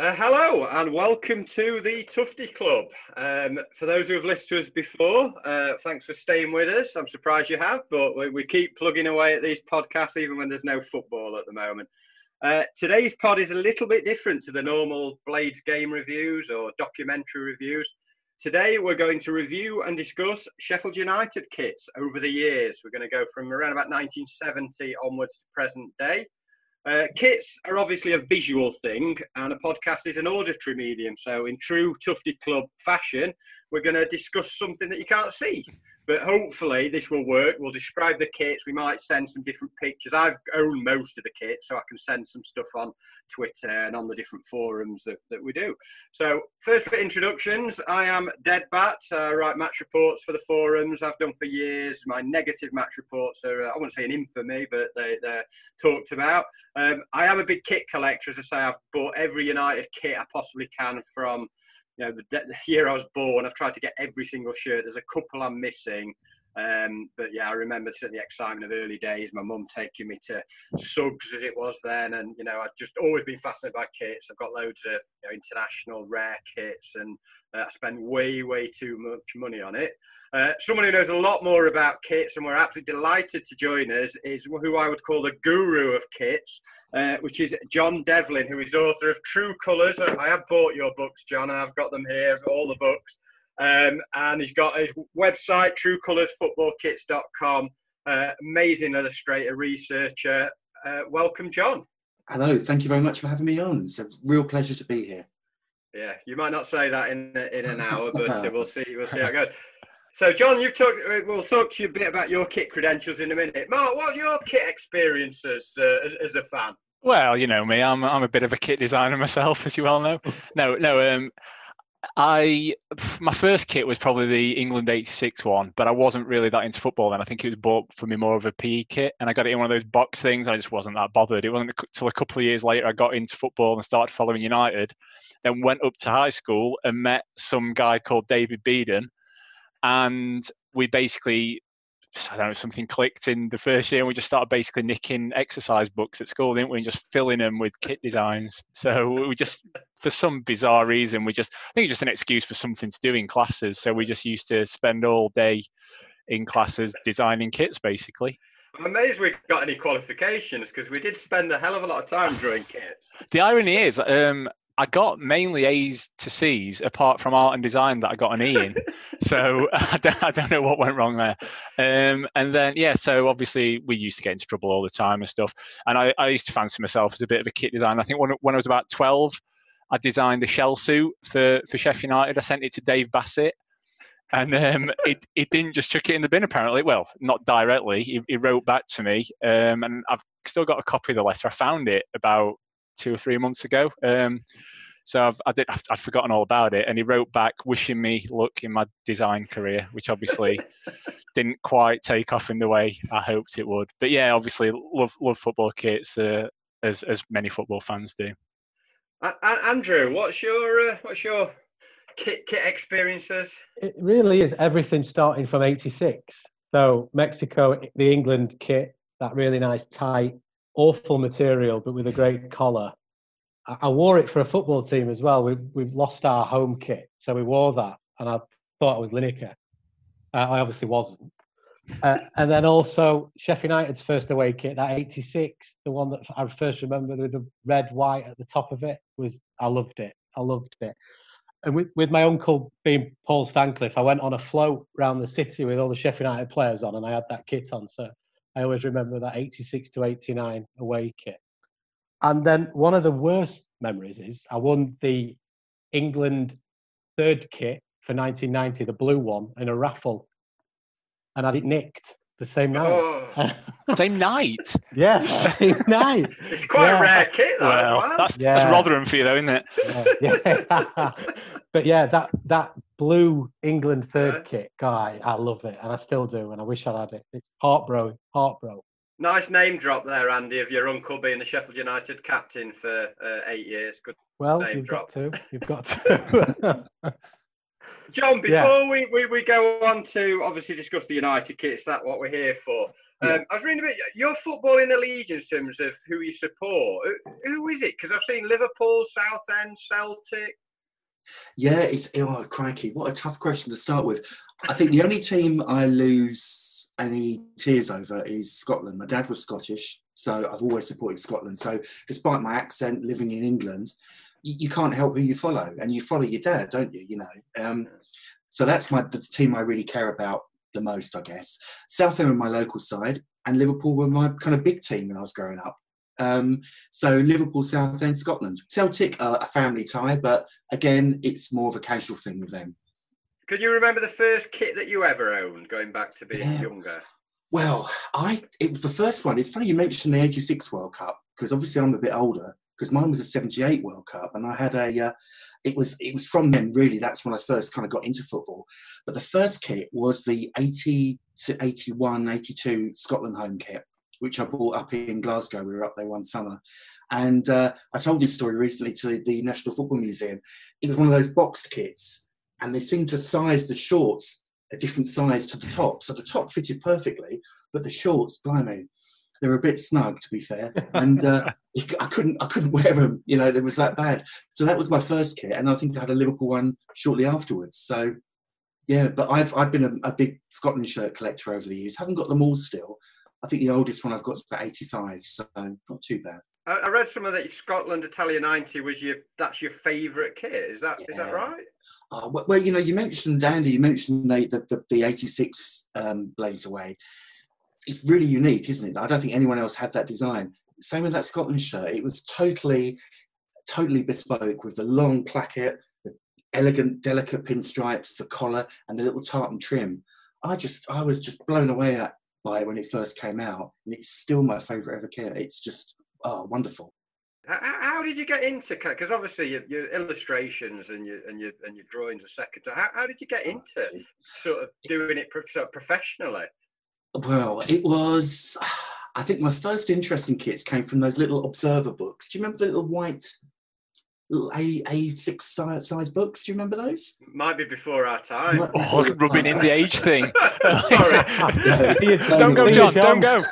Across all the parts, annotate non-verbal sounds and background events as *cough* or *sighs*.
Uh, hello and welcome to the Tufty Club. Um, for those who have listened to us before, uh, thanks for staying with us. I'm surprised you have, but we, we, keep plugging away at these podcasts even when there's no football at the moment. Uh, today's pod is a little bit different to the normal Blades game reviews or documentary reviews. Today we're going to review and discuss Sheffield United kits over the years. We're going to go from around about 1970 onwards to present day. Uh, kits are obviously a visual thing, and a podcast is an auditory medium. So, in true Tufty Club fashion, we're going to discuss something that you can't see. But hopefully, this will work. We'll describe the kits. We might send some different pictures. I've owned most of the kits, so I can send some stuff on Twitter and on the different forums that, that we do. So, first for introductions, I am Deadbat. I write match reports for the forums. I've done for years. My negative match reports are, uh, I wouldn't say an infamy, but they, they're talked about. Um, I am a big kit collector, as I say. I've bought every United kit I possibly can from you know, the, the, year I was born, I've tried to get every single shirt. There's a couple I'm missing. Um, but yeah, I remember the excitement of early days. My mum taking me to Suggs as it was then, and you know I've just always been fascinated by kits. I've got loads of you know, international rare kits, and uh, I spend way, way too much money on it. Uh, someone who knows a lot more about kits, and we're absolutely delighted to join us, is who I would call the guru of kits, uh, which is John Devlin, who is author of True Colours. I have bought your books, John. I've got them here, all the books. Um, and he's got his website, truecoloursfootballkits.com. Uh, amazing illustrator, researcher. Uh, welcome, John. Hello, thank you very much for having me on. It's a real pleasure to be here. Yeah, you might not say that in in an hour, *laughs* but uh, we'll see. We'll see how it goes. So, John, you've talked. Uh, we'll talk to you a bit about your kit credentials in a minute. Mark, what's your kit experience as, uh, as, as a fan? Well, you know me. I'm I'm a bit of a kit designer *laughs* myself, as you well know. No, no. Um, I my first kit was probably the England '86 one, but I wasn't really that into football then. I think it was bought for me more of a PE kit, and I got it in one of those box things. I just wasn't that bothered. It wasn't until a couple of years later I got into football and started following United. Then went up to high school and met some guy called David Beeden, and we basically I don't know, something clicked in the first year and we just started basically nicking exercise books at school, didn't we? And just filling them with kit designs. So we just, for some bizarre reason, we just, I think it's just an excuse for something to do in classes. So we just used to spend all day in classes designing kits basically. I'm amazed we got any qualifications because we did spend a hell of a lot of time drawing kits. The irony is, um, I got mainly A's to C's, apart from art and design that I got an E in. *laughs* so *laughs* I don't, I don't, know what went wrong there. Um, and then, yeah, so obviously we used to get into trouble all the time and stuff. And I, I used to fancy myself as a bit of a kit designer. I think when, when I was about 12, I designed a shell suit for, for Sheffield United. I sent it to Dave Bassett. And um, *laughs* it, it didn't just chuck it in the bin, apparently. Well, not directly. He, he wrote back to me, um, and I've still got a copy of the letter. I found it about two or three months ago. Um, so I've, I did, I'd forgotten all about it, and he wrote back wishing me luck in my design career, which obviously *laughs* didn't quite take off in the way I hoped it would. But yeah, obviously love love football kits uh, as as many football fans do. Uh, Andrew, what's your uh, what's your kit kit experiences? It really is everything starting from '86. So Mexico, the England kit, that really nice tight awful material, but with a great collar. I, I wore it for a football team as well. We've, we've lost our home kit, so we wore that, and I thought it was Lineker. Uh, I obviously wasn't. Uh, and then also Sheffield United's first away kit, that 86, the one that I first remember with the red, white at the top of it, was I loved it. I loved it. And with, with my uncle being Paul Stancliffe, I went on a float around the city with all the Sheffield United players on, and I had that kit on. So I always remember that 86 to 89 away kit. And then one of the worst memories is I won the England third kit for 1990, the blue one, in a raffle, and I had it nicked the same night. Oh. *laughs* same night? Yeah, same *laughs* night. It's quite yeah. a rare kit, though. Well, well. That's, yeah. that's Rotherham for you, though, isn't it? Yeah. *laughs* yeah. but yeah, that that blue England third yeah. kit guy, I love it, and I still do, and I wish I had it. It's heartbroken, heartbroken. Nice name drop there, Andy, of your uncle being the Sheffield United captain for uh, eight years. Good well, name you've drop. Got to. You've got *laughs* to. *laughs* John, before yeah. we, we, we go on to obviously discuss the United kits, that's what we're here for. Um, yeah. I was reading a bit your footballing allegiance in terms of who you support. Who, who is it? Because I've seen Liverpool, Southend, Celtic. Yeah, it's oh crikey, what a tough question to start with. I think the only team I lose any tears over is Scotland. My dad was Scottish, so I've always supported Scotland. So despite my accent living in England, you, you can't help who you follow, and you follow your dad, don't you? You know. Um, so that's my the team I really care about the most, I guess. Southend were my local side, and Liverpool were my kind of big team when I was growing up. Um, so Liverpool, Southend, Scotland. Celtic are a family tie, but again, it's more of a casual thing with them. Can you remember the first kit that you ever owned, going back to being yeah. younger? Well, I it was the first one. It's funny you mentioned the '86 World Cup because obviously I'm a bit older because mine was a '78 World Cup, and I had a. Uh, it was it was from then really. That's when I first kind of got into football. But the first kit was the 80 to 81, 82 Scotland home kit, which I bought up in Glasgow. We were up there one summer. And uh, I told this story recently to the National Football Museum. It was one of those boxed kits, and they seemed to size the shorts a different size to the top. So the top fitted perfectly, but the shorts, blimey, they were a bit snug, to be fair. And uh, *laughs* I couldn't, I couldn't *laughs* wear them. You know, it was that bad. So that was my first kit, and I think I had a Liverpool one shortly afterwards. So yeah, but I've I've been a, a big Scotland shirt collector over the years. Haven't got them all still, I think the oldest one I've got is about 85, so not too bad. I, read somewhere that Scotland Italia 90 was your that's your favourite kit. Is that yeah. is that right? Uh, well, you know, you mentioned Andy. You mentioned the the, the, the 86 um, blaze away. It's really unique, isn't it? I don't think anyone else had that design. Same with that Scotland shirt. It was totally, totally bespoke with the long placket, the elegant, delicate pinstripes, the collar, and the little tartan trim. I just, I was just blown away at by when it first came out, and it's still my favourite ever kit. It's just oh, wonderful. How, did you get into because obviously your, your, illustrations and your and your and your drawings are second. How, how did you get into sort of doing it sort of professionally? Well, it was. I think my first interest in kits came from those little observer books. Do you remember the little white A A six size books. Do you remember those? Might be before our time. Oh, rubbing in the age thing. *laughs* *laughs* don't go, John. Don't go.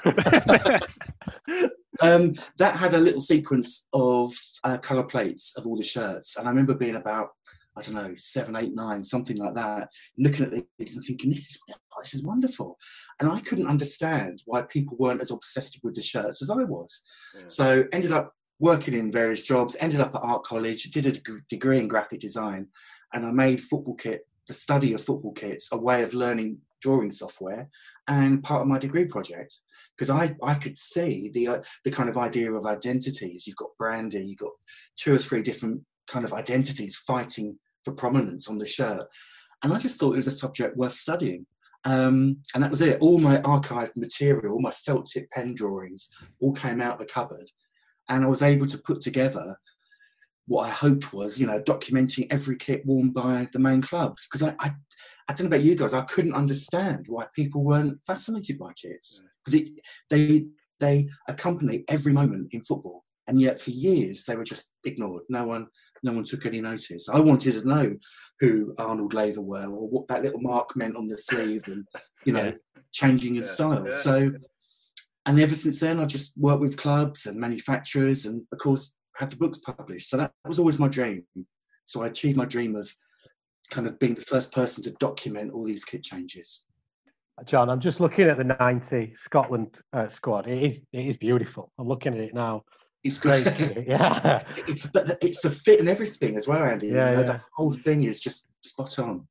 *laughs* um, that had a little sequence of uh, color plates of all the shirts, and I remember being about I don't know seven, eight, nine, something like that, looking at these and thinking this is this is wonderful, and I couldn't understand why people weren't as obsessed with the shirts as I was. Yeah. So ended up working in various jobs, ended up at art college, did a degree in graphic design, and I made football kit, the study of football kits, a way of learning drawing software and part of my degree project. Because I, I could see the uh, the kind of idea of identities. You've got brandy you've got two or three different kind of identities fighting for prominence on the shirt. And I just thought it was a subject worth studying. Um, and that was it. All my archived material all my felt tip pen drawings all came out the cupboard and I was able to put together what I hoped was, you know, documenting every kit worn by the main clubs. Because I, I, I, don't know about you guys, I couldn't understand why people weren't fascinated by kits because it they they accompany every moment in football, and yet for years they were just ignored. No one no one took any notice. I wanted to know who Arnold Laver were or what that little mark meant on the sleeve, and you *laughs* know, yeah. changing his yeah. style. Yeah. So and ever since then, I just worked with clubs and manufacturers, and of course, had the books published. So that was always my dream. So I achieved my dream of kind of being the first person to document all these kit changes. John, I'm just looking at the 90 Scotland uh, squad. It is it is beautiful. I'm looking at it now. It's great. *laughs* yeah. but it's the fit and everything as well, Andy. Yeah, you know, yeah. The whole thing is just spot on.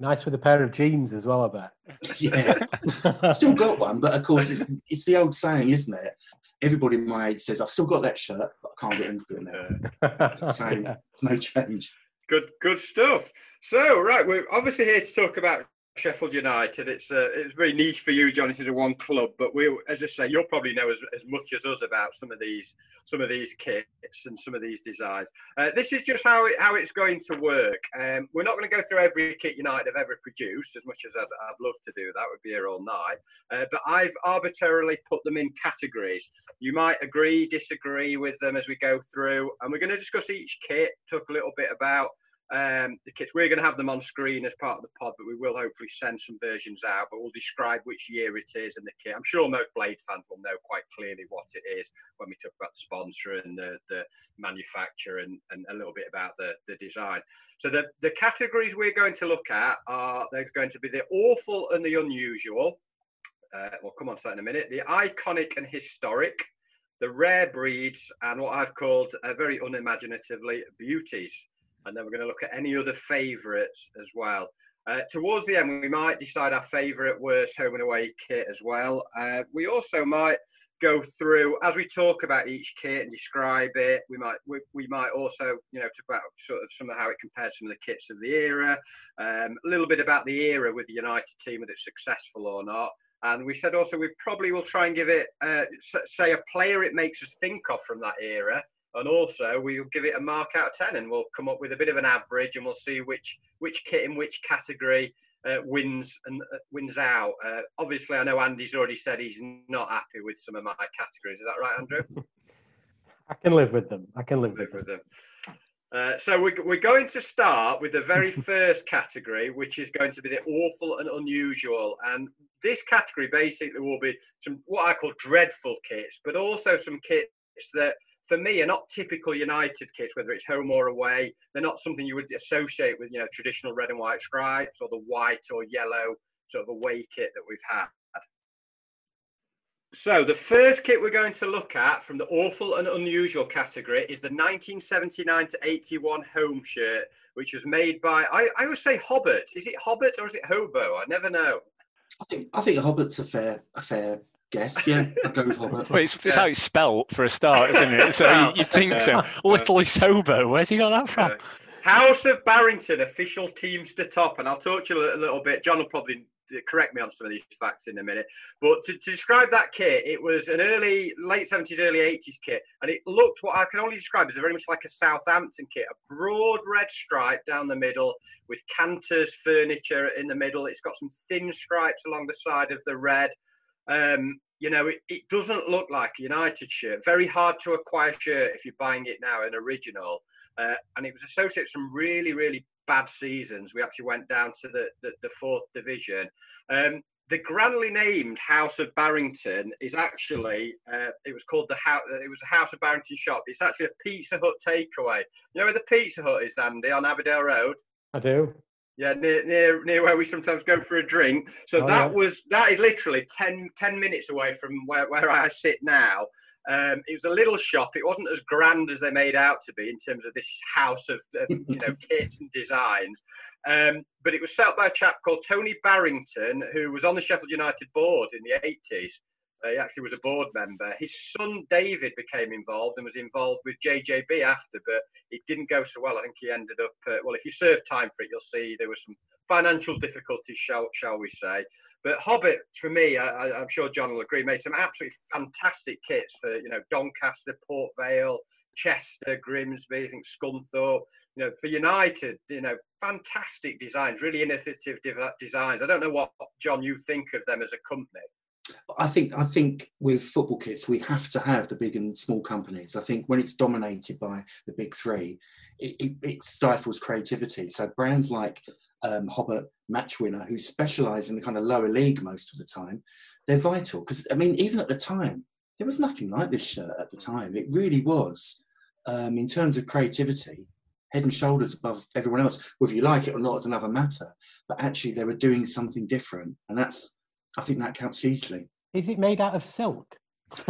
Nice with a pair of jeans as well, I bet. yeah, *laughs* still got one, but of course it's, it's the old saying, isn't it? Everybody my age says, "I've still got that shirt, but I can't get into it now." It's the same, *laughs* no change. Good, good stuff. So, right, we're obviously here to talk about Sheffield United. It's uh, it's very niche for you, is a one club, but we, as I say, you'll probably know as, as much as us about some of these some of these kits and some of these designs. Uh, this is just how it, how it's going to work. Um, we're not going to go through every kit United have ever produced, as much as I'd, I'd love to do. That would be here all night. Uh, but I've arbitrarily put them in categories. You might agree, disagree with them as we go through, and we're going to discuss each kit. Talk a little bit about um, the kits. We're going to have them on screen as part of the pod, but we will hopefully send some versions out. But we'll describe which year it is and the kit. I'm sure most Blade fans will know quite clearly what it is when we talk about the sponsor and the, the manufacturer and, and a little bit about the, the design. So the, the categories we're going to look at are there's going to be the awful and the unusual. Uh, we'll come on to that in a minute. The iconic and historic, the rare breeds, and what I've called uh, very unimaginatively beauties. And then we're going to look at any other favourites as well. Uh, towards the end, we might decide our favourite worst home and away kit as well. Uh, we also might go through as we talk about each kit and describe it. We might we, we might also you know talk about sort of some of how it compares some of the kits of the era, um, a little bit about the era with the United team whether it's successful or not. And we said also we probably will try and give it uh, say a player it makes us think of from that era. And also, we'll give it a mark out of ten, and we'll come up with a bit of an average, and we'll see which which kit in which category uh, wins and uh, wins out. Uh, obviously, I know Andy's already said he's not happy with some of my categories. Is that right, Andrew? *laughs* I can live with them. I can live, live with, them. them. Uh, so we're, we're going to start with the very *laughs* first category, which is going to be the awful and unusual. And this category basically will be some what I call dreadful kits, but also some kits that for me are not typical United kits, whether it's home or away. They're not something you would associate with, you know, traditional red and white stripes or the white or yellow sort of away kit that we've had. So the first kit we're going to look at from the awful and unusual category is the 1979 to 81 home shirt, which was made by I, I always say Hobbit. Is it Hobbit or is it Hobo? I never know. I think I think Hobbit's a fair a fair guess. Yeah, I'd go with Hobbit. Well, it's, it's yeah. how it's spelt for a start, isn't it? So you, *laughs* think so. Oh, little sober. Where's he got that from? House of Barrington official teams to top, and I'll talk to you a little bit. John will probably correct me on some of these facts in a minute. But to, to, describe that kit, it was an early, late 70s, early 80s kit. And it looked what I can only describe as very much like a Southampton kit a broad red stripe down the middle with Cantor's furniture in the middle. It's got some thin stripes along the side of the red. Um, you know, it, it, doesn't look like a United shirt. Very hard to acquire shirt if you're buying it now, an original. Uh, and it was associated with some really, really bad seasons. We actually went down to the, the, the fourth division. Um, the grandly named House of Barrington is actually uh, it was called the house. It was a House of Barrington shop. It's actually a Pizza Hut takeaway. You know where the Pizza Hut is, Andy, on Abbeydale Road. I do. Yeah, near near near where we sometimes go for a drink. So oh, that yeah. was that is literally 10, 10 minutes away from where, where I sit now. Um, it was a little shop. It wasn't as grand as they made out to be in terms of this house of, of you know *laughs* kits and designs. Um, but it was set up by a chap called Tony Barrington, who was on the Sheffield United board in the 80s. He actually was a board member. His son David became involved and was involved with JJB after, but it didn't go so well. I think he ended up, uh, well, if you serve time for it, you'll see there was some financial difficulties, shall, shall we say. But Hobbit, for me, I, am sure John will agree, made some absolutely fantastic kits for, you know, Doncaster, Port Vale, Chester, Grimsby, I think Scunthorpe. You know, for United, you know, fantastic designs, really innovative designs. I don't know what, John, you think of them as a company. I think I think with football kits we have to have the big and small companies. I think when it's dominated by the big three, it, it, it stifles creativity. So brands like um, Hobbit, Match Winner, who specialise in the kind of lower league most of the time, they're vital because I mean even at the time there was nothing like this shirt at the time. It really was um, in terms of creativity head and shoulders above everyone else. Whether you like it or not is another matter. But actually, they were doing something different, and that's I think that counts hugely. Is it made out of silk? *laughs*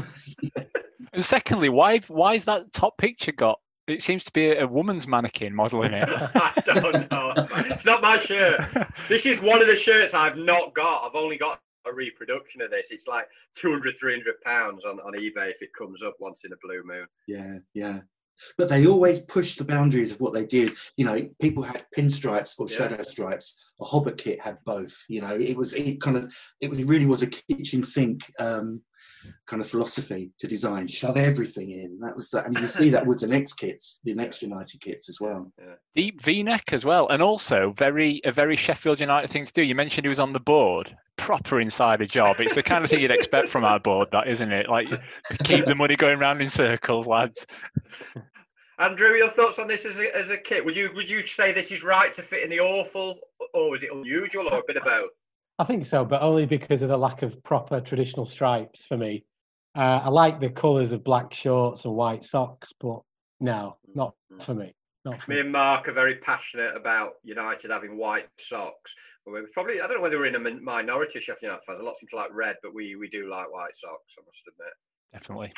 and secondly, why why is that top picture got? It seems to be a, woman's mannequin modelling it. *laughs* I don't know. It's not my shirt. This is one of the shirts I've not got. I've only got a reproduction of this. It's like 200, 300 pounds on, on eBay if it comes up once in a blue moon. Yeah, yeah but they always pushed the boundaries of what they did. You know, people had pinstripes or yeah. shadow stripes. A Hobbit kit had both. You know, it was it kind of it was, really was a kitchen sink um, kind of philosophy to design. Shove everything in. That was that, and you see that with the next kits, the next United kits as well. Yeah. Deep V-neck as well, and also very a very Sheffield United thing to do. You mentioned he was on the board. Proper insider job. It's the kind of thing you'd expect from our board, that isn't it? Like keep the money going round in circles, lads. Andrew, your thoughts on this as a, as a kit? Would you would you say this is right to fit in the awful, or is it unusual, or a bit of both? I think so, but only because of the lack of proper traditional stripes for me. Uh, I like the colours of black shorts and white socks, but no, not for me. Not for Me me. and Mark are very passionate about United having white socks. But We're probably I don't know whether we're in a minority of Sheffield United fans. A lot seem to like red, but we we do like white socks. I must admit. Definitely.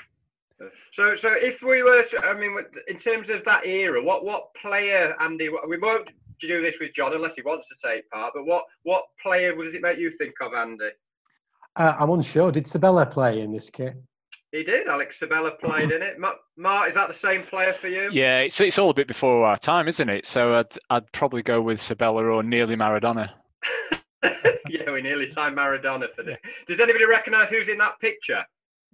So, so if we were, to, I mean, in terms of that era, what what player, Andy? We won't do this with John unless he wants to take part. But what what player does it make you think of, Andy? Uh, I'm unsure. Did Sabella play in this kit? He did. Alex Sabella played in it. Ma- Mark, is that the same player for you? Yeah, it's it's all a bit before our time, isn't it? So I'd I'd probably go with Sabella or nearly Maradona. *laughs* yeah, we nearly signed Maradona for this. Does anybody recognise who's in that picture?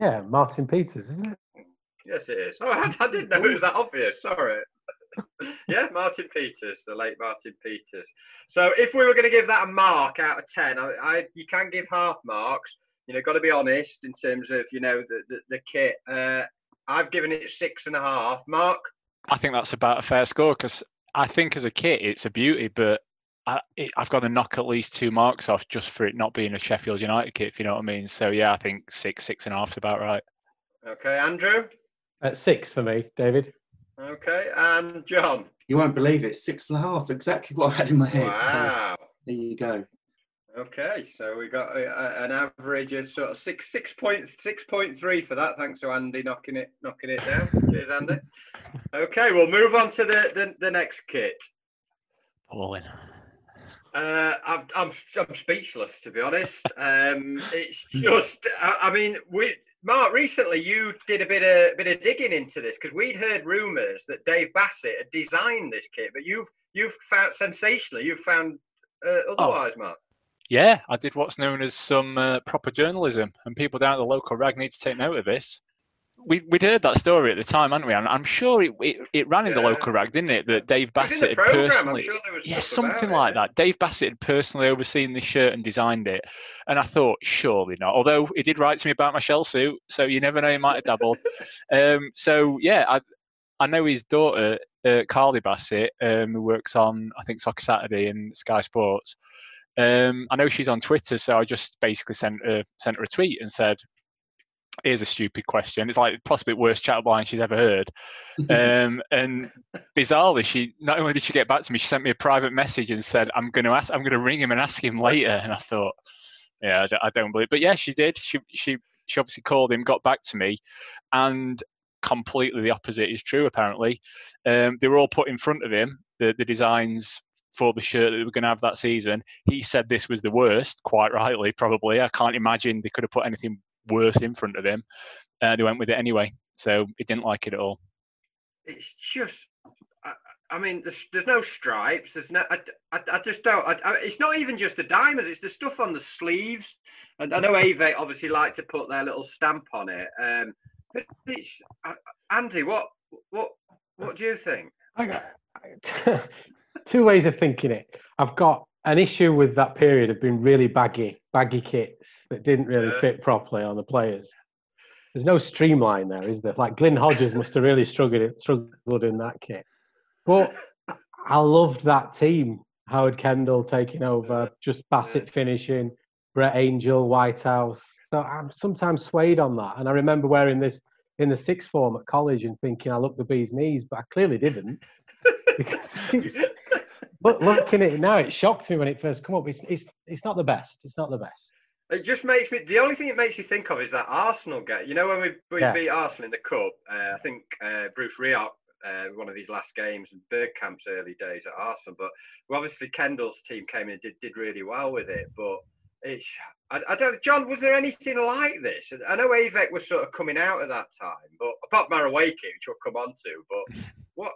Yeah, Martin Peters, isn't it? Yes, it is. Oh, I, I didn't know it was that obvious. Sorry. *laughs* yeah, Martin Peters, the late Martin Peters. So, if we were going to give that a mark out of ten, I, I you can give half marks. You know, got to be honest in terms of you know the the, the kit. Uh, I've given it six and a half. Mark, I think that's about a fair score because I think as a kit it's a beauty, but I, it, I've got to knock at least two marks off just for it not being a Sheffield United kit, if you know what I mean. So yeah, I think six, six and a half is about right. okay, Andrew, At six for me, David. Okay, and John. You won't believe it, six and a half, exactly what I had in my head. So Wow. there you go. Okay, so we got a, a- an average of sort of six six point six point three for that. Thanks to Andy knocking it knocking it down. *laughs* Cheers, Andy. Okay, we'll move on to the the, the next kit. Pauline. Uh, I'm, I'm I'm speechless to be honest. Um, it's *laughs* just I, I mean we Mark recently you did a bit of bit of digging into this because we'd heard rumours that Dave Bassett had designed this kit, but you've you've found sensationally you've found uh, otherwise, Mark. Yeah, I did what's known as some uh, proper journalism, and people down at the local rag need to take note of this. We, we'd heard that story at the time, hadn't we? And I'm sure it, it, it ran in the local rag, didn't it? That Dave It Bassett the had programme. I'm personally, sure yeah, something it. like that. Dave Bassett had personally overseen the shirt and designed it, and I thought surely not. Although he did write to me about my shell suit, so you never know, he might have dabbled. *laughs* um, so yeah, I I know his daughter, uh, Carly Bassett, um, who works on I think Soccer Saturday and Sky Sports. Um, I know she's on Twitter, so I just basically sent her sent her a tweet and said, "Here's a stupid question. It's like possibly the worst chat line she's ever heard." *laughs* um, and bizarrely, she not only did she get back to me, she sent me a private message and said, "I'm going to ask, I'm going to ring him and ask him later." And I thought, "Yeah, I don't, I don't believe." But yeah, she did. She she she obviously called him, got back to me, and completely the opposite is true. Apparently, um, they were all put in front of him the the designs for the shirt that they were going to have that season. He said this was the worst, quite rightly, probably. I can't imagine they could have put anything worse in front of him. Uh, they went with it anyway, so he didn't like it at all. it's just I, I mean there's, there's no stripes there's no i, I, I just don't I, I, it's not even just the diamonds it's the stuff on the sleeves and i know ave obviously like to put their little stamp on it um but it's uh, andy what what what do you think I got *laughs* two ways of thinking it. I've got an issue with that period of being really baggy, baggy kits that didn't really Yeah. fit properly on the players. There's no streamline there, is there? Like Glyn Hodges must have really struggled struggled in that kit. But *laughs* I loved that team. Howard Kendall taking over, just Bassett finishing, Brett Angell, Whitehouse. So I'm sometimes swayed on that. And I remember wearing this in the sixth form at college and thinking I looked the bee's knees, but I clearly didn't. *laughs* *laughs* because look, looking at it now, it shocked me when it first come up. It's, it's, it's not the best. It's not the best. it just makes me the only thing it makes you think of is that arsenal get you know when we, we Yeah. beat arsenal in the cup uh, i think uh, bruce Rioch, uh, one of these last games and Bergkamp's early days at Arsenal. But well, obviously Kendall's team came in and did, did really well with it. But it's I, I don't John, was there anything like this? I know AVEC was sort of coming out at that time, but apart from which we'll come on to, but what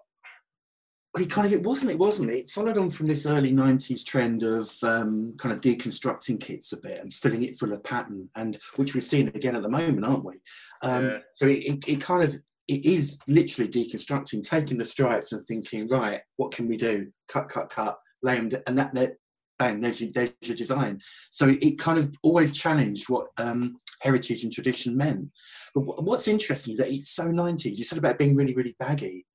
It kind of it wasn't. It wasn't. It followed on from this early '90s trend of um, kind of deconstructing kits a bit and filling it full of pattern, and which we're seeing again at the moment, aren't we? Um, Yeah. So it, it, it kind of it is literally deconstructing, taking the stripes and thinking, right, what can we do? Cut, cut, cut, lay them, and that that bang, there's your, there's your design. So it, it kind of always challenged what um, heritage and tradition meant. But wh- what's interesting is that it's so 90s. You said about being really, really baggy.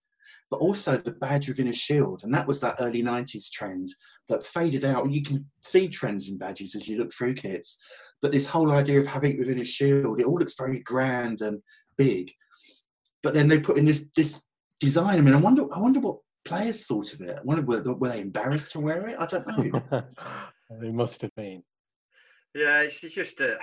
But also the badge within a shield. And that was that early 90s trend that faded out. You can see trends in badges as you look through kits, but this whole idea of having it within a shield, it all looks very grand and big. But then they put in this this design. I mean, I wonder, I wonder what players thought of it. I wonder were, were they embarrassed to wear it? I don't know. *laughs* they must have been. Yeah, it's, it's just a.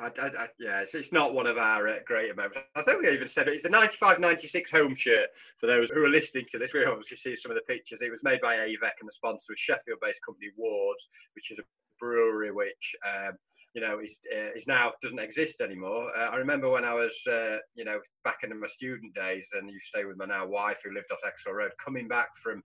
I, I, yeah, it's, it's not one of our uh, greater moments. I think we even said it. It's the 95-96 home shirt for those who are listening to this. We obviously see some of the pictures. It was made by AVEC and the sponsor was Sheffield-based company Wards, which is a brewery which um, you know is uh, is now doesn't exist anymore. Uh, I remember when I was uh, you know back in my student days, and you stay with my now wife who lived off Ecclesall Road, coming back from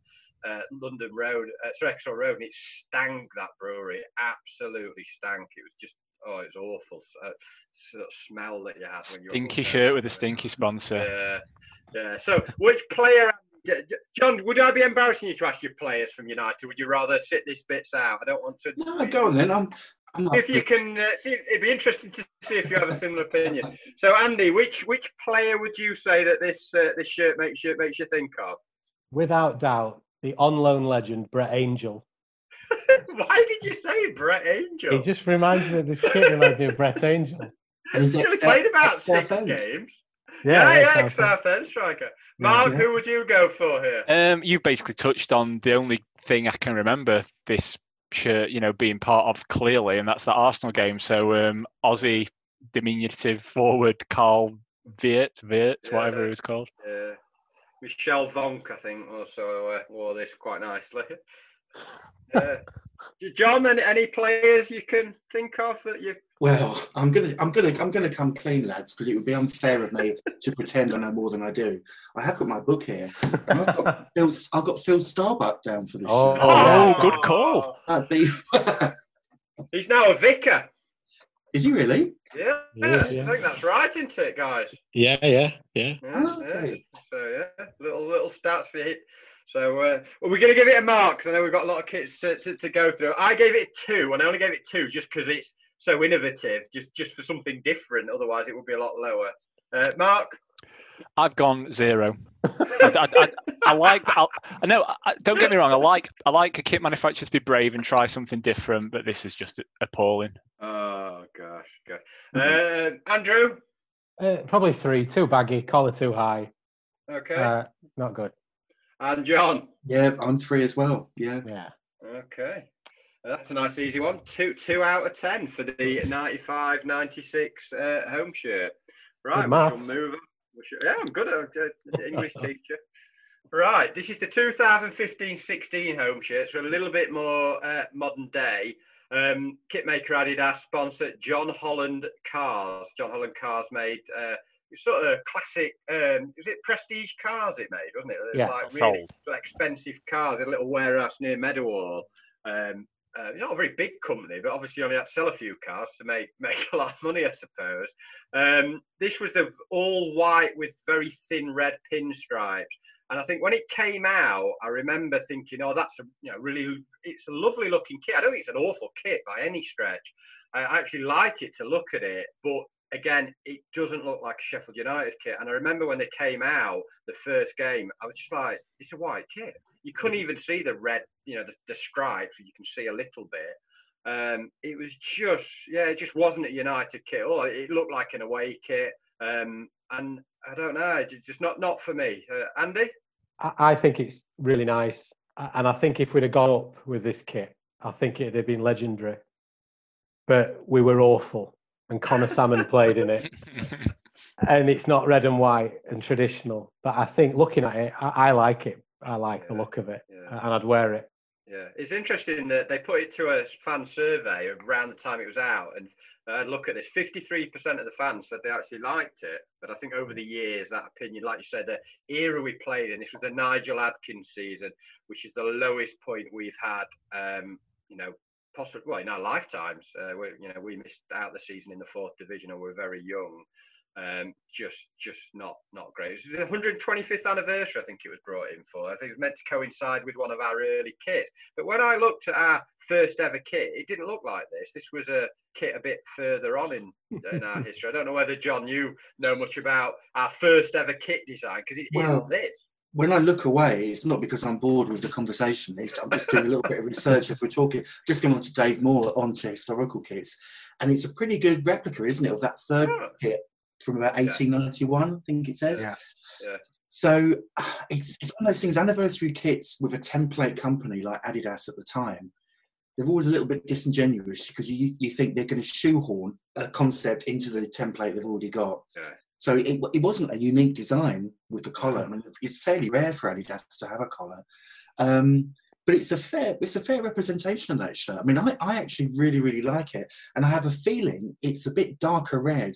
uh, London Road, uh, sorry, Ecclesall Road, and it stank that brewery. It absolutely stank. It was just oh, it's awful. Uh, sort of smell that you had when you stinky shirt with a stinky sponsor. Yeah, yeah. So, which player? John, would I be embarrassing you to ask your players from United? Would you rather sit these bits out? I don't want to. No, go on then. I'm, I'm if you can, uh, see, it'd be interesting to see if you have a similar opinion. *laughs* So, Andy, which which player would you say that this uh, this shirt makes you makes you think of? Without doubt, the on loan legend Brett Angell. *laughs* Why did you say Brett Angell? He just reminds me of this kid reminds me of Brett Angell. *laughs* And he's He only played about ex- six Southend. games. Yeah, Yeah, yeah, Southend. ex Southend striker. Mark, yeah. who would you go for here? Um, you basically touched on the only thing I can remember this shirt, you know, being part of clearly, and that's the Arsenal game. So um, Aussie diminutive forward Carl Veart, Veart, whatever Yeah. he was called. Uh, Michel Vonk, I think, also uh, wore this quite nicely. Uh, John, any, any players you can think of that you? Well, I'm gonna, I'm gonna, I'm gonna come clean, lads, because it would be unfair of me to pretend I know more than I do. I have got my book here. And I've got *laughs* Phil, I've got Phil Starbuck down for this. Oh, show. Oh, good call. Be- *laughs* He's now a vicar. Is he really? Yeah, Yeah, yeah. I think that's right, isn't it, guys? Yeah, yeah, yeah. Yeah, Oh, yeah. okay. So yeah, little little stats for you. So uh, well, we're going to give it a mark 'cause I know we've got a lot of kits to, to, to go through. I gave it two, and I only gave it two just because it's so innovative, just just for something different. Otherwise, it would be a lot lower. Uh, Mark, I've gone zero. I, I, I, I like. I, I know. I, don't get me wrong. I like. I like a kit manufacturer to be brave and try something different, but this is just appalling. oh gosh, gosh. Uh, Andrew, Uh, probably three. Too baggy, collar too high. okay, Uh, not good. And John, Yeah, I'm three as well. Yeah. Yeah. okay. That's a nice easy one. Two two out of ten for the 95-96 uh, home shirt. Right, we shall maths. move on. We shall, yeah, I'm good at uh, English teacher. Right, this is the 2015-16 home shirt, so a little bit more uh, modern day. Um, kitmaker Adidas sponsor John Holland Cars. John Holland Cars made uh, sort of classic. Um, was it prestige cars? It made, wasn't it? Yeah, like really sold. expensive cars. in A little warehouse near Meadowhall. Um, uh, not a very big company, but obviously only had to sell a few cars to make *laughs* make a lot of money, I suppose. Um, this was the all white with very thin red pinstripes, and I think when it came out, I remember thinking, "Oh, that's a you know really, it's a lovely looking kit. I don't think it's an awful kit by any stretch. I actually like it to look at it, but." Again, it doesn't look like a Sheffield United kit. And I remember when they came out, the first game, I was just like, it's a white kit. You couldn't even see the red, you know, the, the stripes. You can see a little bit. Um, it was just, yeah, it just wasn't a United kit. Oh, it looked like an away kit. Um, and I don't know, it's just not not for me. Uh, Andy, I, I think it's really nice. And I think if we'd have gone up with this kit, I think it'd have been legendary. But we were awful. And Conor Sammon played in it. *laughs* And it's not red and white and traditional. But I think looking at it, I, I like it. I like the look of it. yeah. And I'd wear it. Yeah, it's interesting that they put it to a fan survey around the time it was out, and look at this: fifty-three percent of the fans said they actually liked it. But I think over the years, that opinion, like you said, the era we played in, this was the Nigel Adkins season, which is the lowest point we've had. Um, you know, possibly well in our lifetimes. Uh, we, you know, we missed out the season in the fourth division, and we we're very young. Um, just, just not, not great. It was the 125th anniversary. I think it was brought in for. I think it was meant to coincide with one of our early kits. But when I looked at our first ever kit, it didn't look like this. This was a kit a bit further on in, in our *laughs* history. I don't know whether John you know much about our first ever kit design because it Well, not this. When I look away, it's not because I'm bored with the conversation. It's, I'm just doing a little bit of research as we're talking. Just going on to Dave Moor onto historical kits, and it's a pretty good replica, isn't it, of that third Yeah. kit from about 1891, I think it says. Yeah. Yeah. So it's, it's one of those things. Anniversary kits with a template company like Adidas at the time, they're always a little bit disingenuous because you you think they're going to shoehorn a concept into the template they've already got. Yeah. So it, it wasn't a unique design with the collar. I mean, it's fairly rare for Adidas to have a collar, um, but it's a fair it's a fair representation of that shirt. I mean, I, I actually really really like it, and I have a feeling it's a bit darker red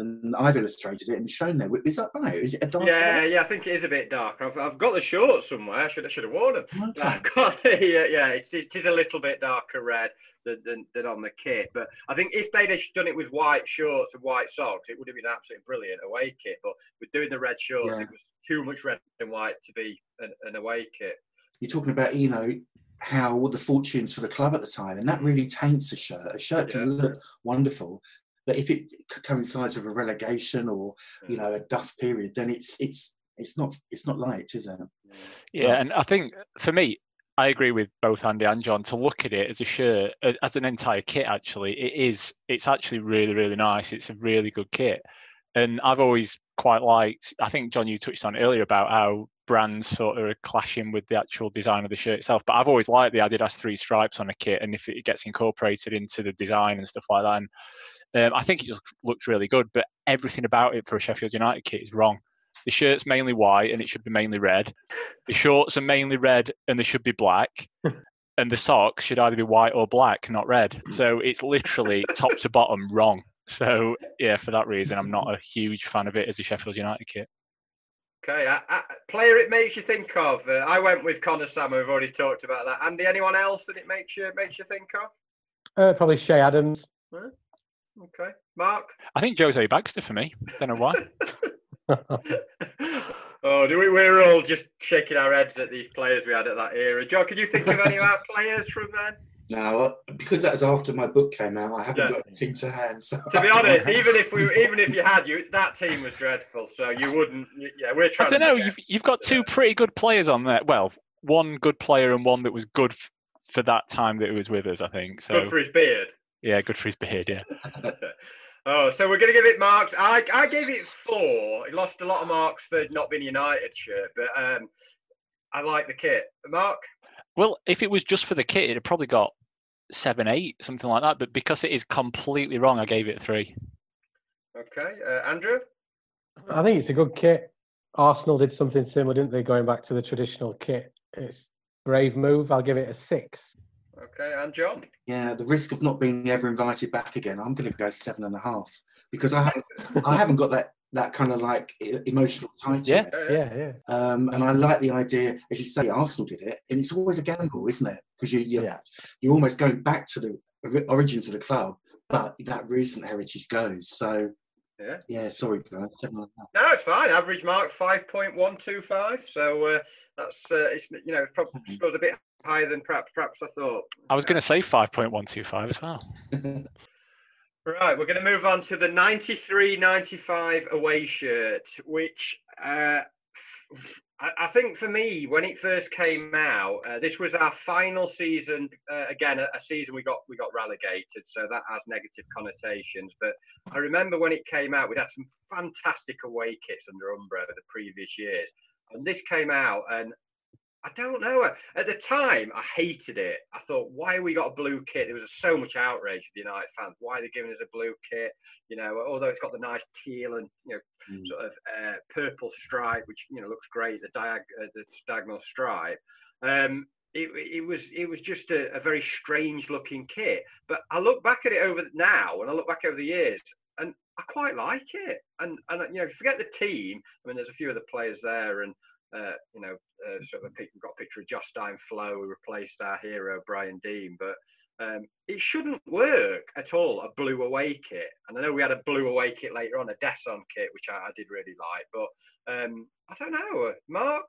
than I've illustrated it and shown there. Is that right? Is it a dark? Yeah, red? yeah, I think it is a bit dark. I've, I've got the shorts somewhere. I should I should have worn them. Oh, okay. I've got the uh, yeah, yeah. It's it is a little bit darker red than, than, than on the kit, but I think if they'd have done it with white shorts and white socks, it would have been absolutely brilliant away kit. But with doing the red shorts, Yeah. it was too much red and white to be an, an away kit. You're talking about you know how the fortunes for the club at the time, and that really taints a shirt. A shirt can look wonderful, but if it coincides with a relegation or you know a duff period, then it's it's it's not it's not light, is it? Yeah, and I think for me, I agree with both Andy and John. To look at it as a shirt, uh, as an entire kit, actually, it is. It's actually really, really nice. It's a really good kit, and I've always quite liked. I think John, you touched on earlier about how brands sort of are clashing with the actual design of the shirt itself. But I've always liked the Adidas three stripes on a kit, and if it gets incorporated into the design and stuff like that, and um, I think it just looks really good. But everything about it for a Sheffield United kit is wrong. The shirt's mainly white and it should be mainly red. The shorts are mainly red and they should be black. *laughs* and the socks should either be white or black, not red. So it's literally *laughs* top to bottom wrong. So yeah, for that reason, I'm not a huge fan of it as a Sheffield United kit. Okay, I, I, player it makes you think of. Uh, I went with Conor Sammon. We've already talked about that. Andy, anyone else that it makes you makes you think of? Uh, probably Che Adams. Okay, Mark. I think Jose Baxter for me. Don't know why. *laughs* *laughs* oh, do we? We're all just shaking our heads at these players we had at that era. Joe, can you think of any of our players from then? No, because that was after my book came out. I haven't Yeah. got anything to hand. So To be *laughs* honest, even if we, even if you had you, that team was dreadful. So you wouldn't. Yeah, we're trying. I don't to know. forget. You've you've got two pretty good players on there. Well, one good player and one that was good f- for that time that he was with us. I think so. Good for his beard. Yeah, good for his beard. Yeah. *laughs* oh, so we're going to give it marks. I, I gave it four. He lost a lot of marks for not being United shirt, but um, I like the kit. Mark, Well, if it was just for the kit, it'd probably got seven, eight, something like that. But because it is completely wrong, I gave it a three. okay, uh, Andrew, I think it's a good kit. Arsenal did something similar, didn't they? Going back to the traditional kit. It's brave move. I'll give it a six. Okay, and John. yeah, the risk of not being ever invited back again, I'm going to go seven and a half because I haven't *laughs* I haven't got that that kind of like emotional tie to Yeah. it. Yeah, yeah. Um, and I like the idea, as you say, Arsenal did it, and it's always a gamble, isn't it? Because you, you're, Yeah. you're almost going back to the origins of the club, but that recent heritage goes. So, Yeah. yeah, sorry, guys. seven and a half. No, it's fine. Average mark five point one two five. So uh, that's uh, it's you know probably Mhm. scores a bit higher than perhaps perhaps I thought. I was going to say five point one two five as well. *laughs* Right, we're going to move on to the 93 95 away shirt, which uh, I, I think for me, when it first came out, uh, this was our final season. Uh, again, a, a season we got we got relegated, so that has negative connotations. But I remember when it came out, we'd had some fantastic away kits under Umbro the previous years, and this came out, and I don't know. At the time, I hated it. I thought, why we got a blue kit? There was so much outrage with the United fans. Why are they giving us a blue kit? You know, although it's got the nice teal and you know Mm. sort of uh, purple stripe, which you know looks great. The diag uh, the diagonal stripe. Um, it, it was it was just a, a very strange looking kit. But I look back at it over now, and I look back over the years, and I quite like it. And and you know, forget the team. I mean, there's a few of the players there, and uh, you know, uh, sort of a we've got a picture of Jostein Flo, who replaced our hero Brian Deane, but. Um, it shouldn't work at all. A blue away kit, and I know we had a blue away kit later on, a Desson kit, which I, I did really like. But um, I don't know, uh, Mark.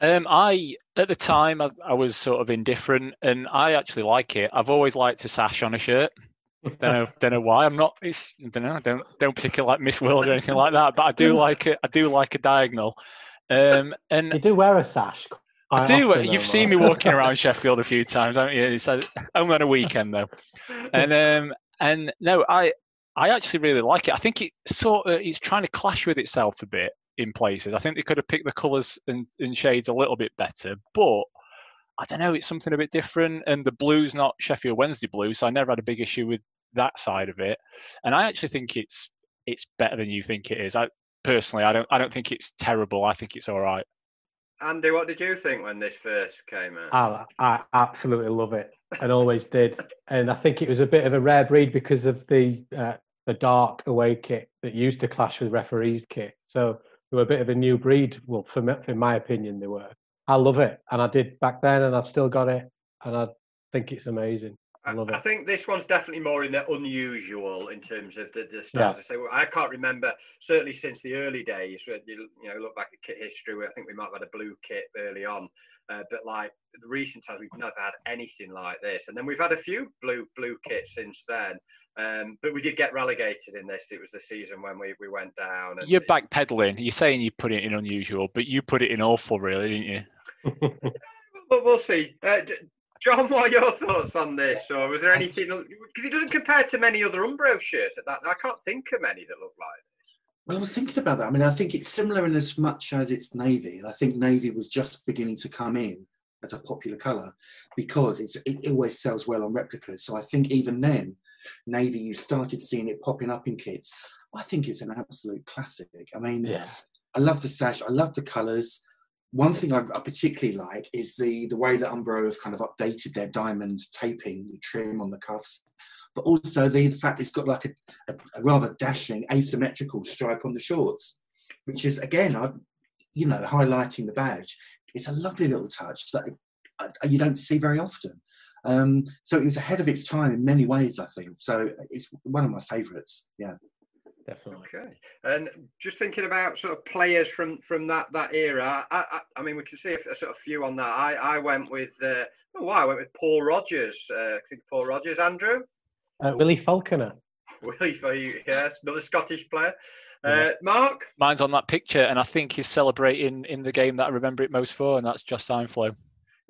Um, I at the time I, I was sort of indifferent, and I actually like it. I've always liked a sash on a shirt. Don't know, don't know why. I'm not. It's I don't know. I don't don't particularly like Miss World or anything like that. But I do *laughs* like it. I do like a diagonal. Um, and You do wear a sash. I do. often, though, You've seen me walking around *laughs* Sheffield a few times, haven't you? It's only on a weekend though. And um, and no, I I actually really like it. I think it sort of it's trying to clash with itself a bit in places. I think they could have picked the colours and, and shades a little bit better, but I don't know. It's something a bit different, and the blue's not Sheffield Wednesday blue, so I never had a big issue with that side of it. And I actually think it's it's better than you think it is. I personally, I don't I don't think it's terrible. I think it's all right. Andy, what did you think when this first came out? I, I absolutely love it and always did. And I think it was a bit of a rare breed because of the uh, the dark away kit that used to clash with referees kit. So they were a bit of a new breed. Well, for me, in my opinion, they were. I love it, and I did back then, and I've still got it, and I think it's amazing. I love I think this one's definitely more in the unusual in terms of the, the styles. I say well, I can't remember certainly since the early days. You, you know, look back at kit history. I think we might have had a blue kit early on, uh, but like the recent times, we've never had anything like this. And then we've had a few blue blue kits since then. Um, but we did get relegated in this. It was the season when we, we went down. And You're backpedaling. You're saying you put it in unusual, but you put it in awful, really, didn't you? *laughs* Well, we'll see. Uh, John, what are your thoughts on this? Or was there anything? Because it doesn't compare to many other Umbro shirts. At that I can't think of many that look like this. Well, I was thinking about that. I mean, I think it's similar in as much as it's navy, and I think navy was just beginning to come in as a popular colour because it's, it always sells well on replicas. So I think even then, navy, you started seeing it popping up in kits. I think it's an absolute classic. I mean, Yeah, I love the sash. I love the colours. One thing I, I particularly like is the the way that Umbro have kind of updated their diamond taping, the trim on the cuffs, but also the, the fact it's got like a, a, a rather dashing asymmetrical stripe on the shorts, which is again, I, you know, highlighting the badge. It's a lovely little touch that uh, you don't see very often. Um, so it was ahead of its time in many ways, I think. So it's one of my favourites. Yeah. Definitely. Okay, and just thinking about sort of players from from that that era. I I, I mean, we can see a, a sort of few on that. I I went with uh, oh wow, I went with Paul Rogers. Uh, I think Paul Rogers, Andrew. Uh, Willie Falconer. *laughs* Willie for you, yes, another Scottish player. Uh, Mark. Mine's on that picture, and I think he's celebrating in the game that I remember it most for, and that's Jostein Flo.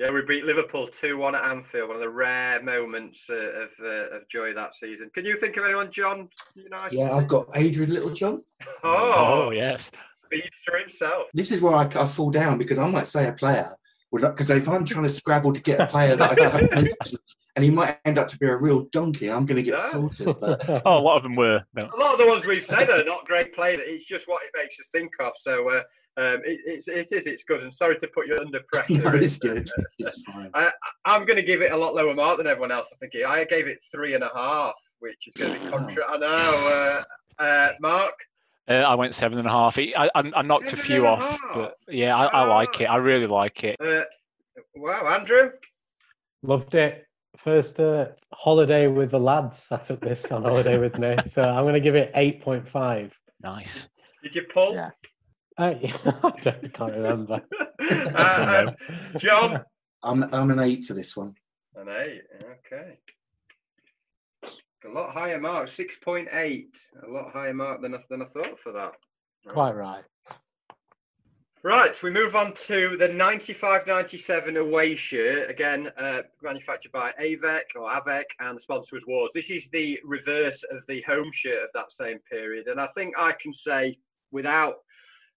Yeah, we beat Liverpool 2 1 at Anfield, one of the rare moments uh, of, uh, of joy that season. Can you think of anyone, John? United? Yeah, I've got Adrian Littlejohn. *laughs* Oh, Oh, yes. speedster himself. this is where I, I fall down because I might say a player because if I'm trying to scrabble to get a player that I don't have *laughs* mentioned, and he might end up to be a real donkey, I'm going to get Yeah. sorted. *laughs* But Oh, a lot of them were. No. A lot of the ones we've said are not great players. It's just what it makes us think of. So uh, um, it, it's, it is, it's good. And sorry to put you under *laughs* pressure. no, it's uh, good. It's fine. I'm going to give it a lot lower mark than everyone else. I think I gave it three and a half, which is going to be Wow. contra. I know, uh, uh, Mark. Uh, I went seven and a half. I, I, I knocked a few and a off, but yeah, I, I like it. I really like it. Uh, wow, Andrew. Loved it. First uh, holiday with the lads. I took this on holiday with me, so I'm going to give it eight point five. Nice. Did you pull? Yeah. Uh, *laughs* I can't remember. *laughs* That's Uh, no. *laughs* John. I'm, I'm an eight for this one. An eight. Okay. A lot higher mark, six point eight. A lot higher mark than I, than I thought for that. Quite right. Right, we move on to the 95-97 away shirt. Again, uh, manufactured by Avec or Avec, and the sponsor was Wards. This is the reverse of the home shirt of that same period, and I think I can say, without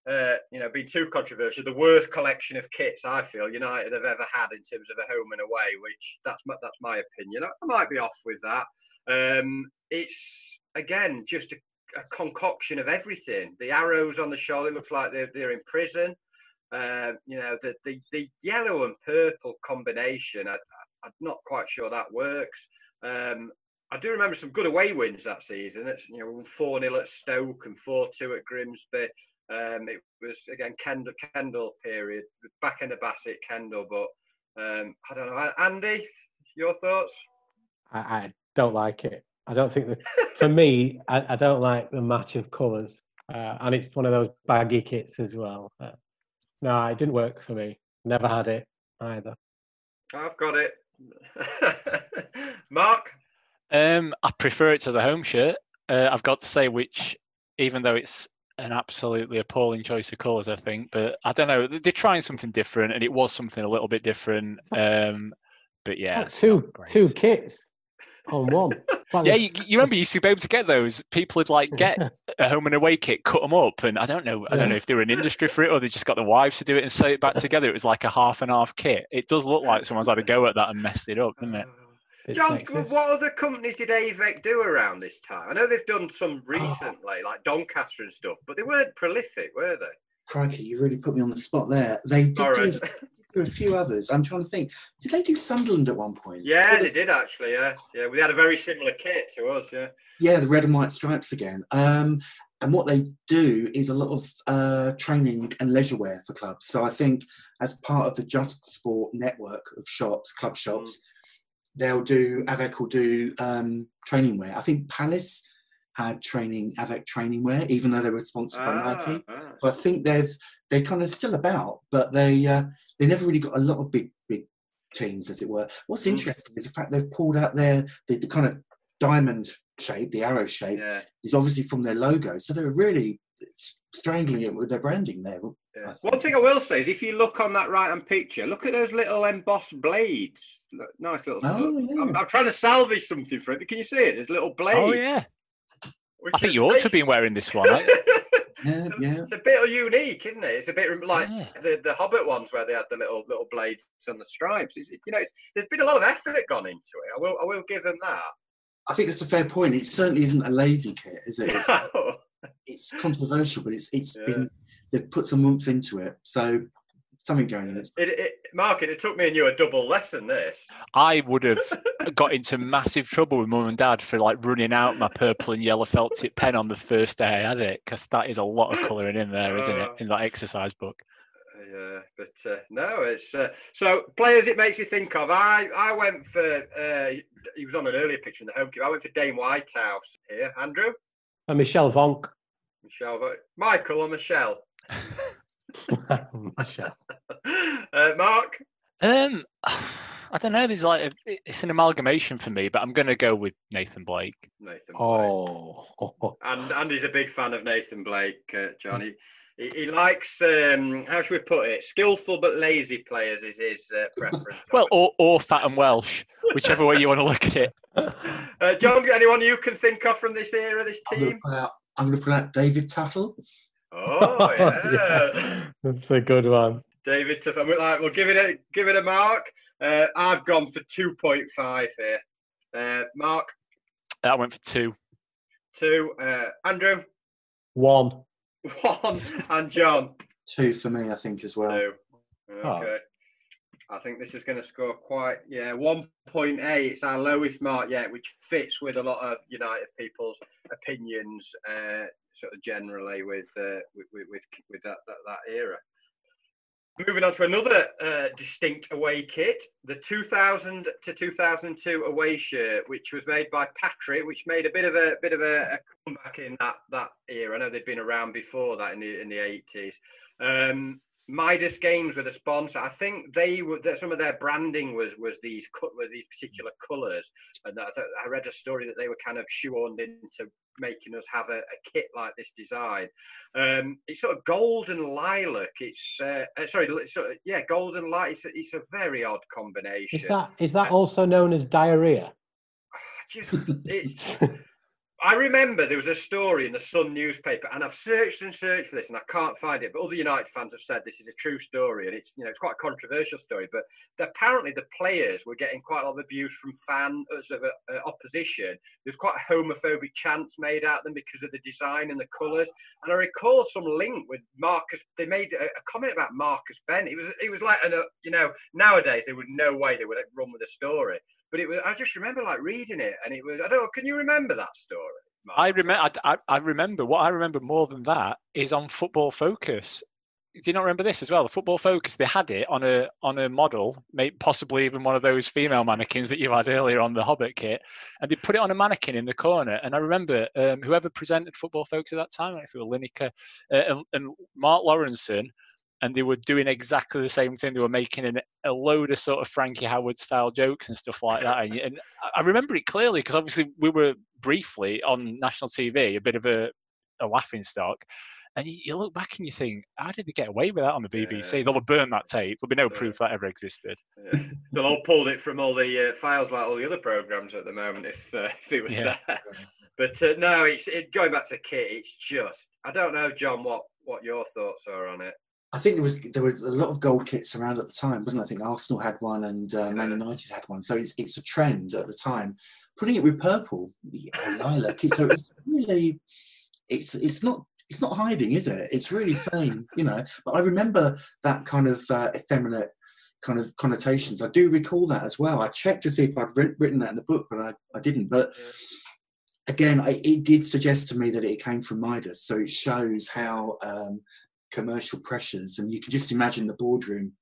uh, you know being too controversial, the worst collection of kits I feel United have ever had in terms of a home and away. Which that's my, that's my opinion. I, I might be off with that. Um, it's again just a a concoction of everything. The arrows on the shoulder looks like they're, they're in prison. Uh, you know, the, the the yellow and purple combination. I, I'm not quite sure that works. Um, I do remember some good away wins that season. It's you know four 0 at Stoke and four two at Grimsby. Um, it was again Kendall Kendall period, back in the Bassett Kendall, but um, I don't know. Andy, your thoughts? I, I don't like it. I don't think that for me, I, I don't like the match of colours, uh, and it's one of those baggy kits as well. Uh, no, it didn't work for me. Never had it either. I've got it. *laughs* Mark. Um, I prefer it to the home shirt. Uh, I've got to say, which even though it's an absolutely appalling choice of colours, I think. But I don't know. They're trying something different, and it was something a little bit different. Um, but yeah, two two kits on one. *laughs* Like Yeah, you, you remember you used to be able to get those. People would like get *laughs* a home and away kit, cut them up, and I don't know. I don't know if they were an industry for it or they just got the wives to do it and sew it back *laughs* together. It was like a half and half kit. It does look like someone's had a go at that and messed it up, doesn't it? John, sexist. what other companies did AVEC do around this time? I know they've done some Oh. recently, like Doncaster and stuff, but they weren't prolific, were they? Crikey, you really put me on the spot there. They did Sorry. do, a few others. I'm trying to think. Did they do Sunderland at one point? yeah, they did actually. Yeah, yeah. We had a very similar kit to us. Yeah. Yeah, the red and white stripes again. Um, and what they do is a lot of uh, training and leisure wear for clubs. So I think as part of the Just Sport network of shops, club shops, they'll do Avec will do um, training wear. I think Palace had training Avec training wear, even though they were sponsored by Nike. ah. So I think they've they're kind of still about, but they uh, they never really got a lot of big big teams, as it were. What's Mm. interesting is the fact they've pulled out their the, the kind of diamond shape, the arrow shape, yeah. is obviously from their logo. So they're really strangling it with their branding there. I Yeah. One thing I will say is if you look on that right hand picture, look at those little embossed blades. Nice little. Oh, yeah. I'm, I'm trying to salvage something for it, but can you see it? There's little oh, blades. Oh yeah, I think is you ought to have been wearing this one. I- *laughs* Yeah, It's a- yeah. It's a bit unique, isn't it? It's a bit like Yeah. the, the Hobbit ones where they had the little little blades and the stripes. It's, you know, it's, there's been a lot of effort gone into it. I will I will give them that. I think that's a fair point. It certainly isn't a lazy kit, is it? It's, *laughs* it's controversial, but it's it's Yeah. been they've put some oomph into it. So something going on. It's It, it, Mark, it, it took me and you a double lesson. This. I would have *laughs* got into massive trouble with mum and dad for like running out my purple and yellow felt tip pen on the first day I had it because that is a lot of colouring in there, isn't it? Oh. In that exercise book. Yeah, but uh, no, it's uh, so players. It makes me think of. I I went for. Uh, he was on an earlier picture in the home keep. I went for Dane Whitehouse here. Andrew, And Michel Vonk. Michelle, Michael, or Michelle. Michelle. *laughs* Uh, Mark. Um, *sighs* I don't know. There's like a, it's an amalgamation for me, but I'm going to go with Nathan Blake. Nathan. Blake. Oh. *laughs* And Andy's a big fan of Nathan Blake, uh, Johnny. He, he likes, um, how should we put it? Skillful but lazy players is his uh, preference. Well, or, or fat and Welsh, whichever way you want to look at it. *laughs* uh, John, anyone you can think of from this era, this team? to put out. I'm going to put out David Tuttle. Oh *laughs* yeah, That's a good one. David. Tuff- We'll, like, we'll give it a give it a mark. Uh, I've gone for two point five here. Uh, Mark I went for two. two. Uh, Andrew One. *laughs* one, and John Two for me, I think, as well. two. Oh. Okay. I think this is going to score quite, yeah, 1.8. It's our lowest mark yet, which fits with a lot of United people's opinions, uh, sort of generally with uh, with, with, with that, that that era. Moving on to another uh, distinct away kit, the 2000 to 2002 away shirt, which was made by Patrick, which made a bit of a bit of a, a comeback in that that era. I know they'd been around before that in the in the 80s. Um, Midas Games were the sponsor. I think they were that some of their branding was was these cut were these particular colours, and that, I read a story that they were kind of shoehorned into making us have a, a kit like this design. Um, it's sort of golden lilac. It's uh, uh, sorry, it's sort of, yeah, golden light. It's a, it's a very odd combination. Is that is that also known as diarrhea? *sighs* Just it's. *laughs* I remember there was a story in the Sun newspaper, and I've searched and searched for this, and I can't find it. But other United fans have said this is a true story, and it's you know it's quite a controversial story. But apparently the players were getting quite a lot of abuse from fans of uh, uh, opposition. There's quite a homophobic chants made at them because of the design and the colours. And I recall some link with Marcus. They made a, a comment about Marcus Bent. It was it was like an, uh, you know nowadays there would no way they would run with a story. But it was I just remember like reading it, and it was I don't know. Can you remember that story? Mark? I remember. I, I, remember. What I remember more than that is on Football Focus. Do you not remember this as well? The Football Focus. They had it on a on a model, possibly even one of those female mannequins that you had earlier on the Hobbit kit, and they put it on a mannequin in the corner. And I remember um, whoever presented Football Focus at that time, I if it was Lineker uh, and, and Mark Lawrenson, and they were doing exactly the same thing. They were making an, a load of sort of Frankie Howerd style jokes and stuff like that. And, and I remember it clearly because obviously we were briefly on national TV, a bit of a, a laughing stock. And you, you, look back and you think, how did they get away with that on the BBC? Yeah. They'll have burnt that tape. There'll be no proof that ever existed. Yeah. They'll all pulled it from all the uh, files like all the other programs at the moment if uh, if it was Yeah. there. But uh, no, it's it, going back to kit. It's just I don't know, John, what what your thoughts are on it. I think there was there was a lot of gold kits around at the time, wasn't? it? I think Arsenal had one and uh, Man United had one, so it's it's a trend at the time. Putting it with purple, lilac, so it's really it's it's not it's not hiding, is it? It's really saying, you know. But I remember that kind of uh, effeminate kind of connotations. I do recall that as well. I checked to see if I'd written that in the book, but I, I didn't. But again, I, it did suggest to me that it came from Midas, so it shows how um, commercial pressures, and you can just imagine the boardroom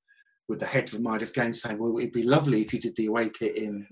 with the head of Midas Games saying, "Well, it'd be lovely if you did the away kit in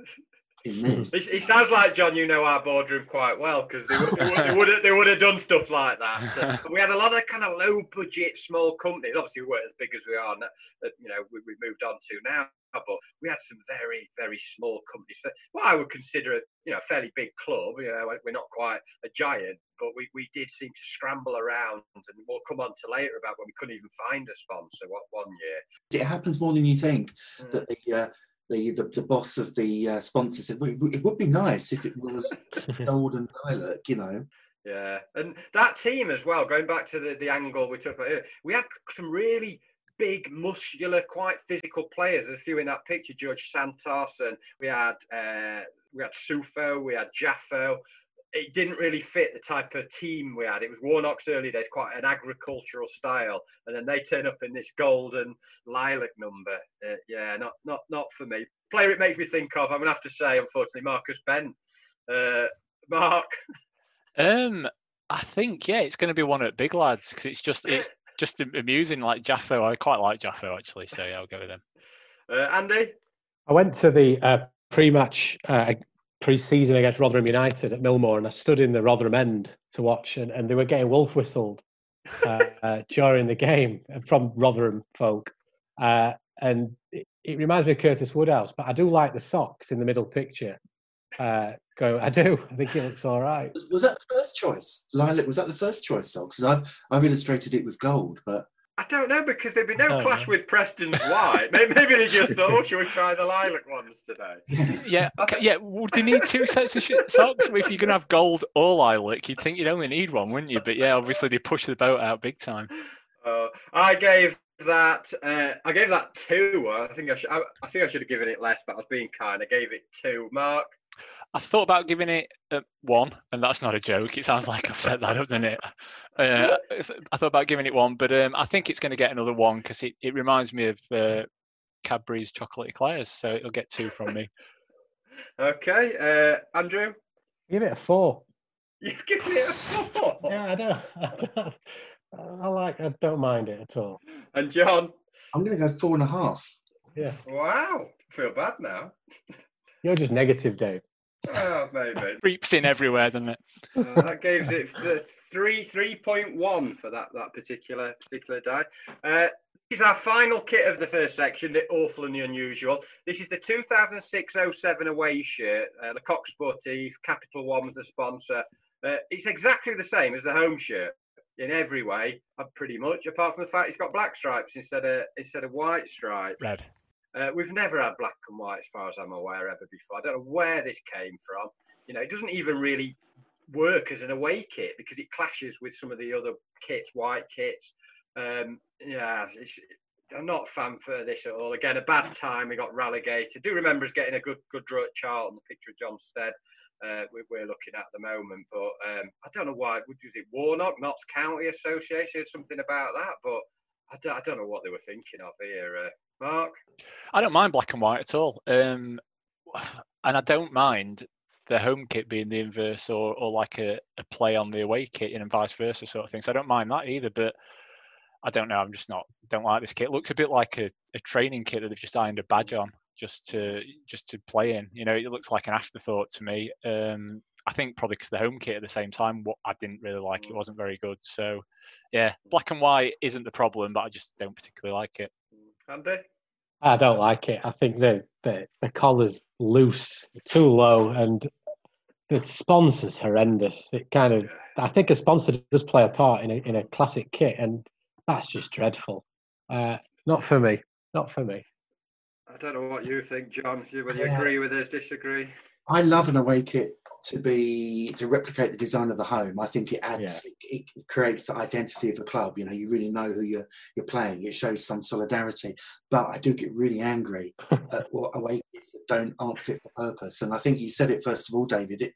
in *laughs* this." It, it sounds like John, you know our boardroom quite well because they, would- they, would- they would have they would have done stuff like that. Uh, *laughs* we had a lot of kind of low budget small companies. Obviously, we weren't as big as we are now. That you know we, we moved on to now. But we had some very very small companies. For what I would consider a you know a fairly big club. You know we're not quite a giant, but we, we did seem to scramble around, and we'll come on to later about when we couldn't even find a sponsor. What one year? It happens more than you think Mm. that the uh, the, the the boss of the uh, sponsor said, well, it would- it would be nice if it was *laughs* gold and lilac, you know. Yeah, and that team as well. Going back to the, the angle we talked about, earlier, we had some really big, muscular, quite physical players. There's a few in that picture. George Santos, and we had uh, we had Suffo, we had Jaffo. It didn't really fit the type of team we had. It was Warnock's early days, quite an agricultural style, and then they turn up in this golden lilac number. Uh, yeah, not not not for me. Player it makes me think of. I'm gonna have to say, unfortunately, Marcus Bent. Uh, Mark, Um, I think yeah, it's going to be one at Big Lads because it's just it's *laughs* just amusing. Like Jaffo, I quite like Jaffo actually, so yeah, I'll go with him. uh, Andy. I went to the uh, pre-match uh, pre-season against Rotherham United at Millmoor, and I stood in the Rotherham end to watch, and, and they were getting wolf whistled uh, *laughs* uh, during the game from Rotherham folk, uh, and it, it reminds me of Curtis Woodhouse, but I do like the socks in the middle picture. Uh, go, I do. I think it looks all right. Was, was that the first choice? Lilac was that the first choice socks? Because I've I've illustrated it with gold, but I don't know because there'd be no clash know. with Preston's white. *laughs* Maybe, maybe they just thought, oh, should we try the lilac ones today? Yeah, okay, yeah. Would you need two sets of sh- socks? If you're going to have gold or lilac, you'd think you'd only need one, wouldn't you? But yeah, obviously they push the boat out big time. Uh, I gave that. Uh, I gave that two. I think I should. I, I think I should have given it less, but I was being kind. I gave it two. Mark. I thought about giving it uh, one, and that's not a joke. It sounds like I've set that up, doesn't it? Uh, *laughs* I thought about giving it one, but um, I think it's going to get another one because it, it reminds me of uh, Cadbury's chocolate eclairs, so it'll get two from me. *laughs* Okay, uh, Andrew. Give it a four. *laughs* You've given it a four. Yeah, I don't. I, don't, I like. I don't mind it at all. And John. I'm going to go four and a half. Yeah, Wow. I feel bad now. you're just negative, Dave. Oh, maybe. *laughs* Creeps in everywhere, doesn't it? Uh, that gives it the three three point one for that that particular particular die. Uh, this is our final kit of the first section, the awful and the unusual. This is the 2006-07 away shirt. Uh, the Coq Sportif, Capital One was the sponsor. Uh, it's exactly the same as the home shirt in every way, uh, pretty much, apart from the fact it's got black stripes instead of instead of white stripes. Red. Uh, we've never had black and white, as far as I'm aware, ever before. I don't know where this came from. You know, it doesn't even really work as an away kit because it clashes with some of the other kits, white kits. Um, yeah, I'm not fan for this at all. Again, a bad time. We got relegated. Do remember us getting a good good draw at Charlton, the picture of John Stead. Uh, we, we're looking at the moment, but um, I don't know why. Was it Warnock, Notts County Association, something about that? But I don't, I don't know what they were thinking of here. Uh, Mark, I don't mind black and white at all, um, and I don't mind the home kit being the inverse or, or like a, a play on the away kit and vice versa sort of thing. So I don't mind that either. But I don't know. I'm just not don't like this kit. It looks a bit like a, a training kit that they've just ironed a badge on just to just to play in. You know, it looks like an afterthought to me. Um, I think probably because the home kit at the same time, what I didn't really like, it wasn't very good. So yeah, black and white isn't the problem, but I just don't particularly like it. Andy. I don't like it. I think the the, the collar's loose, too low, and the sponsor's horrendous. It kind of I think a sponsor does play a part in a in a classic kit, and that's just dreadful. Uh, not for me. Not for me. I don't know what you think, John. Whether you Yeah. agree with us, disagree. I love an away kit to be to replicate the design of the home. I think it adds it, it creates the identity of the club. You know, you really know who you're you're playing. It shows some solidarity. But I do get really angry *laughs* at what away kits that don't aren't fit for purpose. And I think you said it first of all, David. It,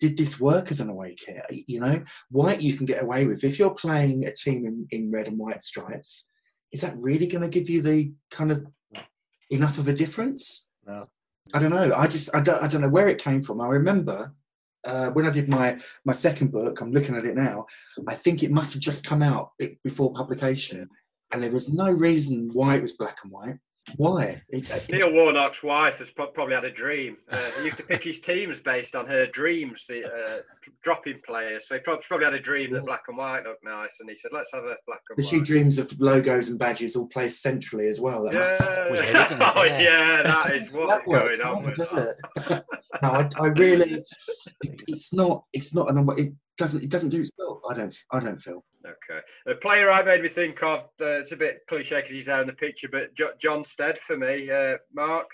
did this work as an away kit? You know, white you can get away with if you're playing a team in, in red and white stripes. Is that really going to give you the kind of enough of a difference? No. I don't know. I just I don't I don't know where it came from. I remember uh, when I did my my second book. I'm looking at it now. I think it must have just come out before publication, and there was no reason why it was black and white. Why? It, it- Neil Warnock's wife has pro- probably had a dream. Uh, he used to pick his teams based on her dreams, the uh, dropping players. So he prob- probably had a dream that black and white looked nice, and he said, "Let's have a black and but she dreams of logos and badges all placed centrally as well. That must Yeah, weird, isn't it? *laughs* oh Yeah. yeah, that is what that is works, going on neither with does that. it? *laughs* no, I, I really. *laughs* It's not. It's not an. It doesn't. It doesn't do its job. I don't. I don't feel. Okay. The player I made me think of, uh, it's a bit cliche because he's there in the picture, but jo- John Stead for me. Uh, Mark?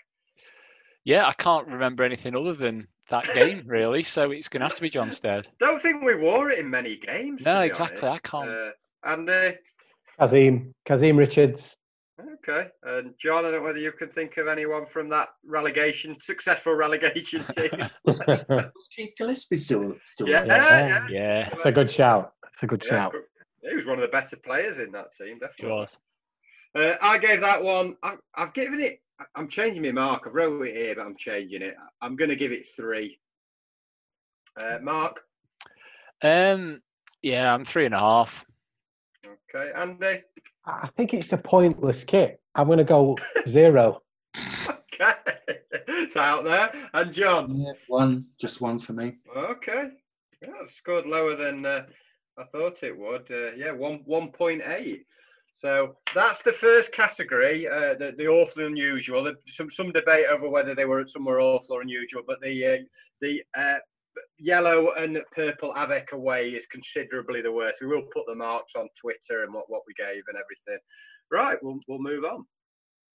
Yeah, I can't remember anything other than that game *laughs* really. So it's going to have to be John Stead. Don't think we wore it in many games. No, exactly. honest. I can't. Uh, and uh, Kazim, Kazim Richards. Okay, and John, I don't know whether you can think of anyone from that relegation, successful relegation *laughs* team. Was, was Keith Gillespie still still? yeah, there? yeah, Yeah. Yeah, It's a good shout. It's a good Yeah, shout. He was one of the better players in that team, it definitely. was. Uh, I gave that one. I, I've given it. I'm changing my mark. I've wrote it here, but I'm changing it. I'm going to give it three. Uh, Mark. Um, yeah, I'm three and a half. Okay, Andy. I think it's a pointless kit. I'm going to go *laughs* zero. Okay, it's out there. And John. Yeah, one, just one for me. Okay, yeah, it's scored lower than uh, I thought it would. Uh, yeah, one one point eight. So that's the first category, uh, the, the awful and unusual. Some some debate over whether they were some were awful or unusual, but the uh, the uh, yellow and purple Avec away is considerably the worst. We will put the marks on Twitter and what, what we gave and everything. Right, we'll we'll move on.